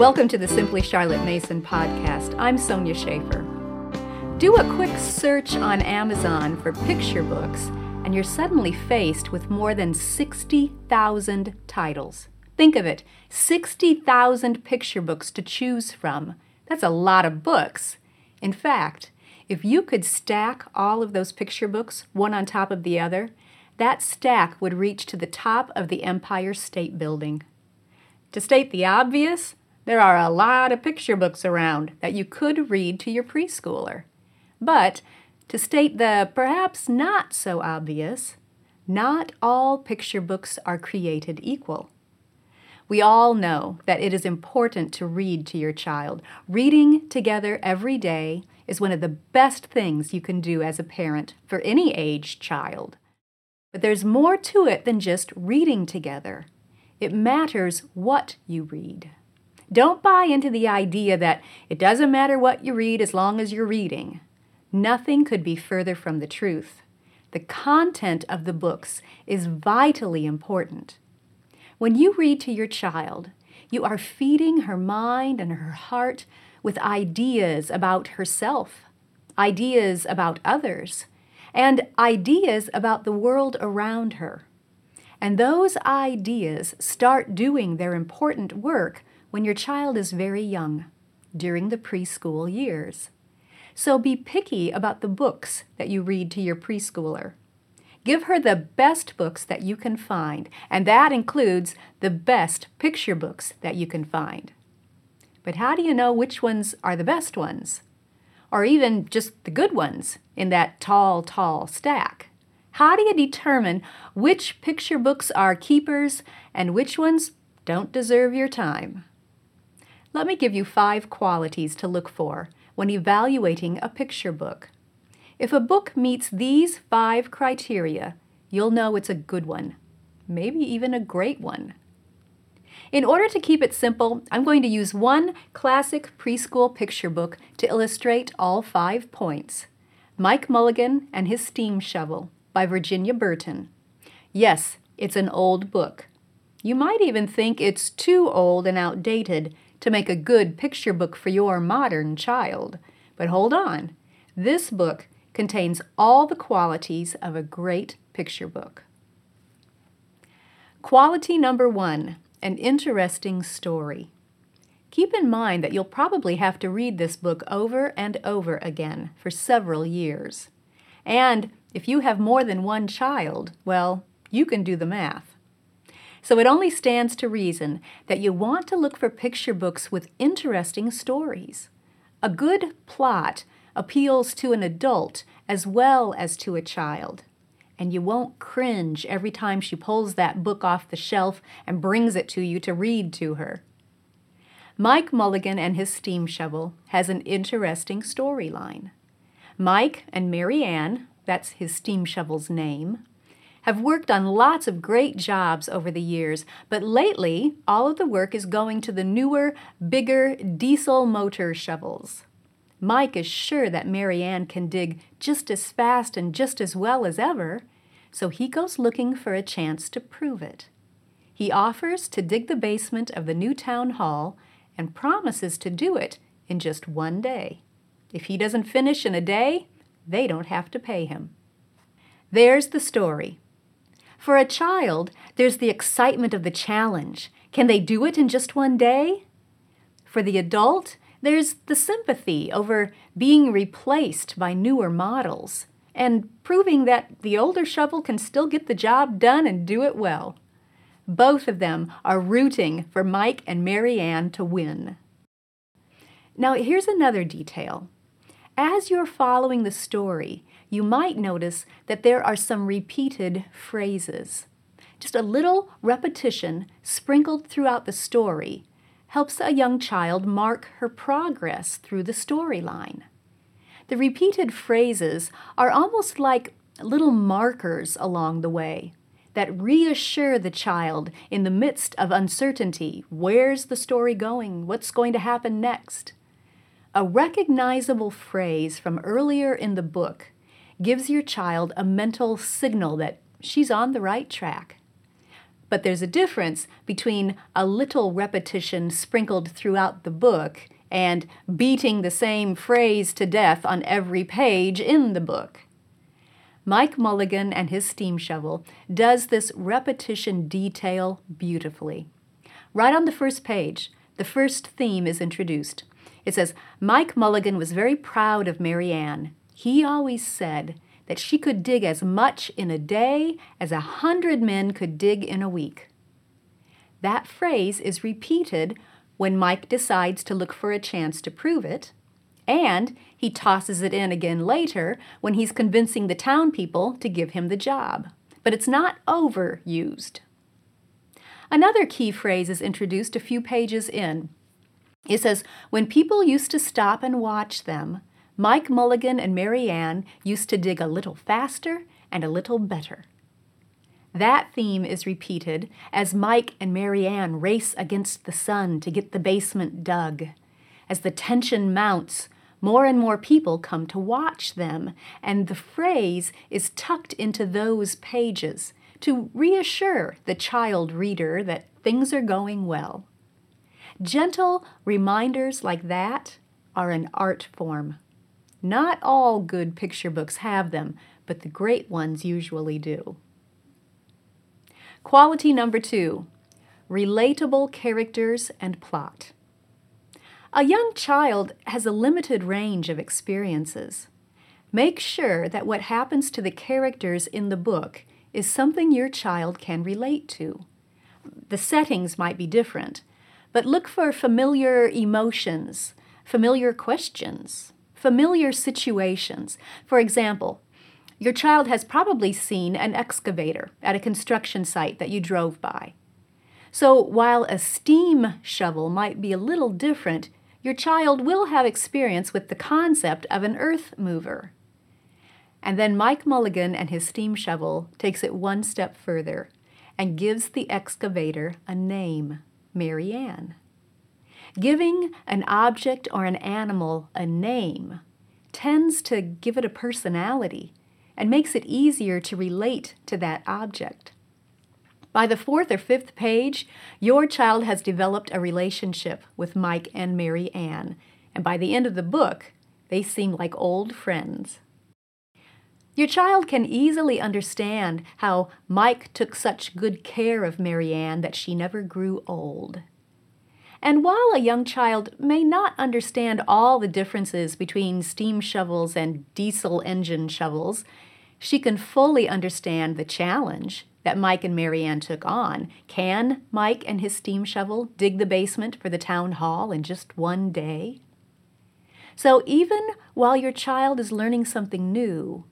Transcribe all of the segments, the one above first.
Welcome to the Simply Charlotte Mason podcast. I'm Sonya Shafer. Do a quick search on Amazon for picture books, and you're suddenly faced with more than 60,000 titles. Think of it 60,000 picture books to choose from. That's a lot of books. In fact, if you could stack all of those picture books one on top of the other, that stack would reach to the top of the Empire State Building. To state the obvious, there are a lot of picture books around that you could read to your preschooler. But to state the perhaps not so obvious, not all picture books are created equal. We all know that it is important to read to your child. Reading together every day is one of the best things you can do as a parent for any age child. But there's more to it than just reading together. It matters what you read. Don't buy into the idea that it doesn't matter what you read as long as you're reading. Nothing could be further from the truth. The content of the books is vitally important. When you read to your child, you are feeding her mind and her heart with ideas about herself, ideas about others, and ideas about the world around her. And those ideas start doing their important work when your child is very young, during the preschool years. So be picky about the books that you read to your preschooler. Give her the best books that you can find, and that includes the best picture books that you can find. But how do you know which ones are the best ones? Or even just the good ones in that tall, tall stack? How do you determine which picture books are keepers and which ones don't deserve your time? Let me give you five qualities to look for when evaluating a picture book. If a book meets these five criteria, you'll know it's a good one, maybe even a great one. In order to keep it simple, I'm going to use one classic preschool picture book to illustrate all five points Mike Mulligan and His Steam Shovel by Virginia Burton. Yes, it's an old book. You might even think it's too old and outdated to make a good picture book for your modern child. But hold on, this book contains all the qualities of a great picture book. Quality number one an interesting story. Keep in mind that you'll probably have to read this book over and over again for several years. And if you have more than one child, well, you can do the math. So it only stands to reason that you want to look for picture books with interesting stories. A good plot appeals to an adult as well as to a child. And you won't cringe every time she pulls that book off the shelf and brings it to you to read to her. Mike Mulligan and his steam shovel has an interesting storyline. Mike and Mary Ann, that's his steam shovel's name, have worked on lots of great jobs over the years, but lately all of the work is going to the newer, bigger diesel motor shovels. Mike is sure that Mary Ann can dig just as fast and just as well as ever, so he goes looking for a chance to prove it. He offers to dig the basement of the new town hall and promises to do it in just one day. If he doesn't finish in a day, they don't have to pay him. There's the story. For a child, there's the excitement of the challenge. Can they do it in just one day? For the adult, there's the sympathy over being replaced by newer models and proving that the older shovel can still get the job done and do it well. Both of them are rooting for Mike and Mary Ann to win. Now, here's another detail. As you're following the story, you might notice that there are some repeated phrases. Just a little repetition sprinkled throughout the story helps a young child mark her progress through the storyline. The repeated phrases are almost like little markers along the way that reassure the child in the midst of uncertainty where's the story going? What's going to happen next? A recognizable phrase from earlier in the book gives your child a mental signal that she's on the right track. But there's a difference between a little repetition sprinkled throughout the book and beating the same phrase to death on every page in the book. Mike Mulligan and his steam shovel does this repetition detail beautifully. Right on the first page, the first theme is introduced. It says, Mike Mulligan was very proud of Mary Ann. He always said that she could dig as much in a day as a hundred men could dig in a week. That phrase is repeated when Mike decides to look for a chance to prove it, and he tosses it in again later when he's convincing the town people to give him the job. But it's not overused. Another key phrase is introduced a few pages in. It says, When people used to stop and watch them, Mike Mulligan and Mary Ann used to dig a little faster and a little better. That theme is repeated as Mike and Mary Ann race against the sun to get the basement dug. As the tension mounts, more and more people come to watch them, and the phrase is tucked into those pages to reassure the child reader that things are going well. Gentle reminders like that are an art form. Not all good picture books have them, but the great ones usually do. Quality number two relatable characters and plot. A young child has a limited range of experiences. Make sure that what happens to the characters in the book is something your child can relate to. The settings might be different, but look for familiar emotions, familiar questions, familiar situations. For example, your child has probably seen an excavator at a construction site that you drove by. So while a steam shovel might be a little different, your child will have experience with the concept of an earth mover. And then Mike Mulligan and his steam shovel takes it one step further and gives the excavator a name, Mary Ann. Giving an object or an animal a name tends to give it a personality and makes it easier to relate to that object. By the fourth or fifth page, your child has developed a relationship with Mike and Mary Ann, and by the end of the book, they seem like old friends. Your child can easily understand how Mike took such good care of Mary Ann that she never grew old. And while a young child may not understand all the differences between steam shovels and diesel engine shovels, she can fully understand the challenge that Mike and Mary Ann took on. Can Mike and his steam shovel dig the basement for the town hall in just one day? So even while your child is learning something new,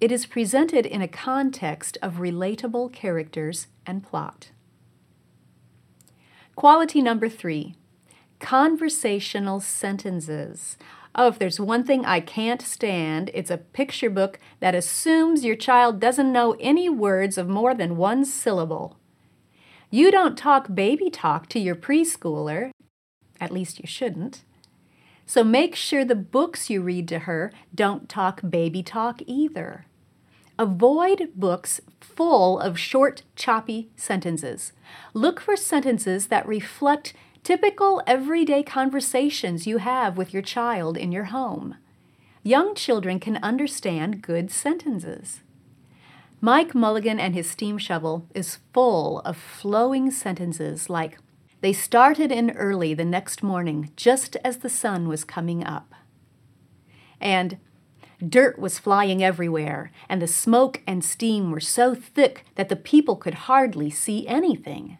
it is presented in a context of relatable characters and plot. Quality number three conversational sentences. Oh, if there's one thing I can't stand, it's a picture book that assumes your child doesn't know any words of more than one syllable. You don't talk baby talk to your preschooler, at least you shouldn't. So make sure the books you read to her don't talk baby talk either. Avoid books full of short, choppy sentences. Look for sentences that reflect Typical everyday conversations you have with your child in your home. Young children can understand good sentences. Mike Mulligan and his steam shovel is full of flowing sentences like, They started in early the next morning, just as the sun was coming up. And, Dirt was flying everywhere, and the smoke and steam were so thick that the people could hardly see anything.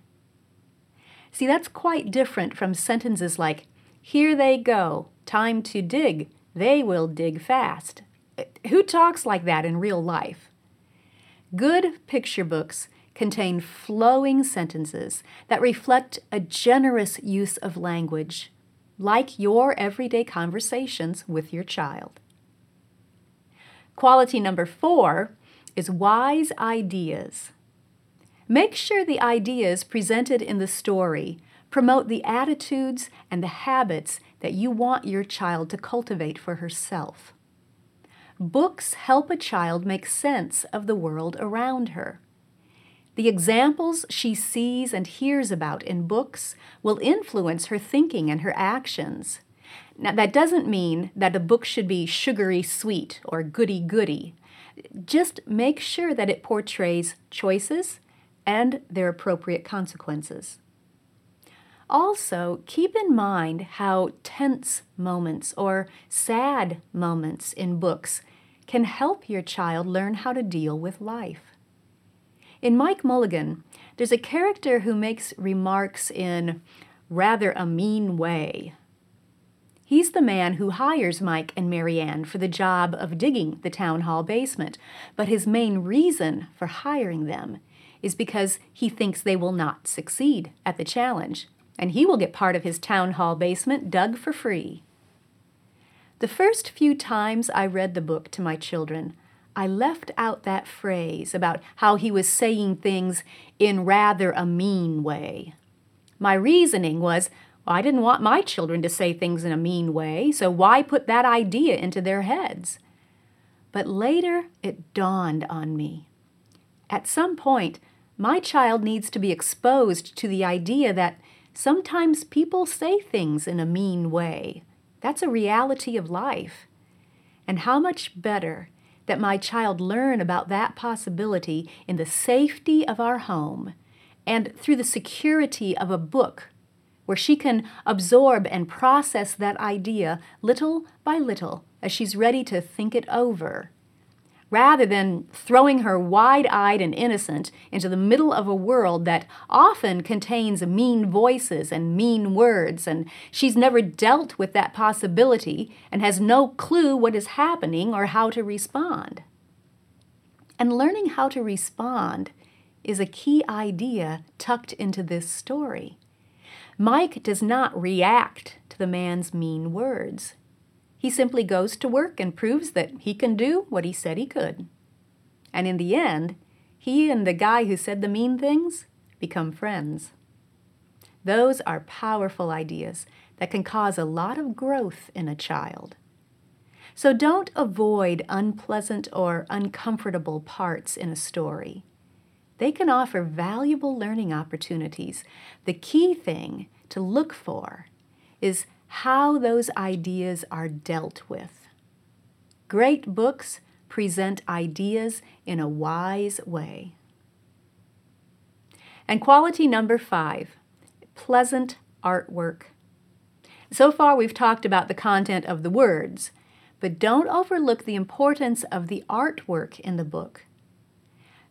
See, that's quite different from sentences like, Here they go, time to dig, they will dig fast. Who talks like that in real life? Good picture books contain flowing sentences that reflect a generous use of language, like your everyday conversations with your child. Quality number four is wise ideas. Make sure the ideas presented in the story promote the attitudes and the habits that you want your child to cultivate for herself. Books help a child make sense of the world around her. The examples she sees and hears about in books will influence her thinking and her actions. Now, that doesn't mean that a book should be sugary sweet or goody goody. Just make sure that it portrays choices and their appropriate consequences. Also, keep in mind how tense moments or sad moments in books can help your child learn how to deal with life. In Mike Mulligan, there's a character who makes remarks in rather a mean way. He's the man who hires Mike and Mary Ann for the job of digging the town hall basement, but his main reason for hiring them is because he thinks they will not succeed at the challenge, and he will get part of his town hall basement dug for free. The first few times I read the book to my children, I left out that phrase about how he was saying things in rather a mean way. My reasoning was I didn't want my children to say things in a mean way, so why put that idea into their heads? But later it dawned on me. At some point, my child needs to be exposed to the idea that sometimes people say things in a mean way. That's a reality of life. And how much better that my child learn about that possibility in the safety of our home and through the security of a book where she can absorb and process that idea little by little as she's ready to think it over rather than throwing her wide eyed and innocent into the middle of a world that often contains mean voices and mean words, and she's never dealt with that possibility and has no clue what is happening or how to respond. And learning how to respond is a key idea tucked into this story. Mike does not react to the man's mean words. He simply goes to work and proves that he can do what he said he could. And in the end, he and the guy who said the mean things become friends. Those are powerful ideas that can cause a lot of growth in a child. So don't avoid unpleasant or uncomfortable parts in a story. They can offer valuable learning opportunities. The key thing to look for is how those ideas are dealt with. Great books present ideas in a wise way. And quality number five pleasant artwork. So far, we've talked about the content of the words, but don't overlook the importance of the artwork in the book.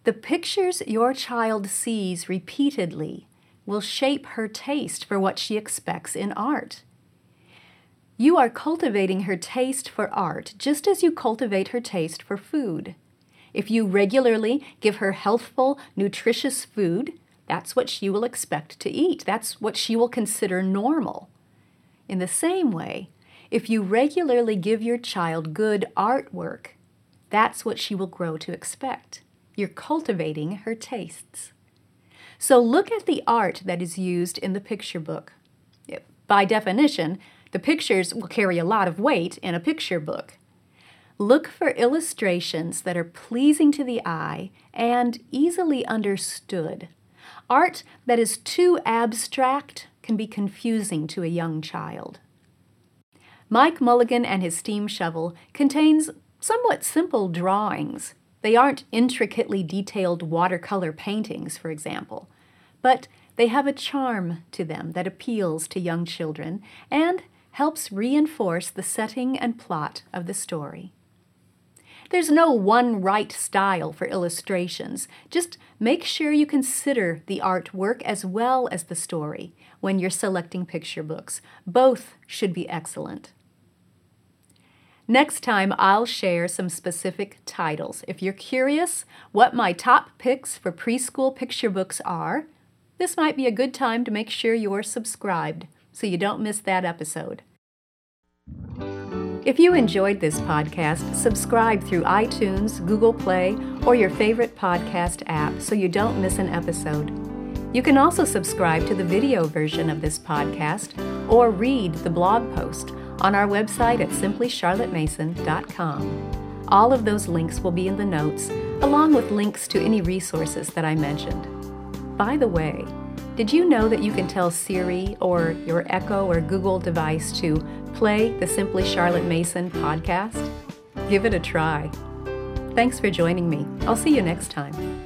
The pictures your child sees repeatedly will shape her taste for what she expects in art. You are cultivating her taste for art just as you cultivate her taste for food. If you regularly give her healthful, nutritious food, that's what she will expect to eat. That's what she will consider normal. In the same way, if you regularly give your child good artwork, that's what she will grow to expect. You're cultivating her tastes. So look at the art that is used in the picture book. By definition, the pictures will carry a lot of weight in a picture book. Look for illustrations that are pleasing to the eye and easily understood. Art that is too abstract can be confusing to a young child. Mike Mulligan and his steam shovel contains somewhat simple drawings. They aren't intricately detailed watercolor paintings, for example, but they have a charm to them that appeals to young children and helps reinforce the setting and plot of the story. There's no one right style for illustrations. Just make sure you consider the artwork as well as the story when you're selecting picture books. Both should be excellent. Next time, I'll share some specific titles. If you're curious what my top picks for preschool picture books are, this might be a good time to make sure you're subscribed so you don't miss that episode. If you enjoyed this podcast, subscribe through iTunes, Google Play, or your favorite podcast app so you don't miss an episode. You can also subscribe to the video version of this podcast or read the blog post on our website at simplycharlottemason.com. All of those links will be in the notes, along with links to any resources that I mentioned. By the way, did you know that you can tell Siri or your Echo or Google device to play the Simply Charlotte Mason podcast? Give it a try. Thanks for joining me. I'll see you next time.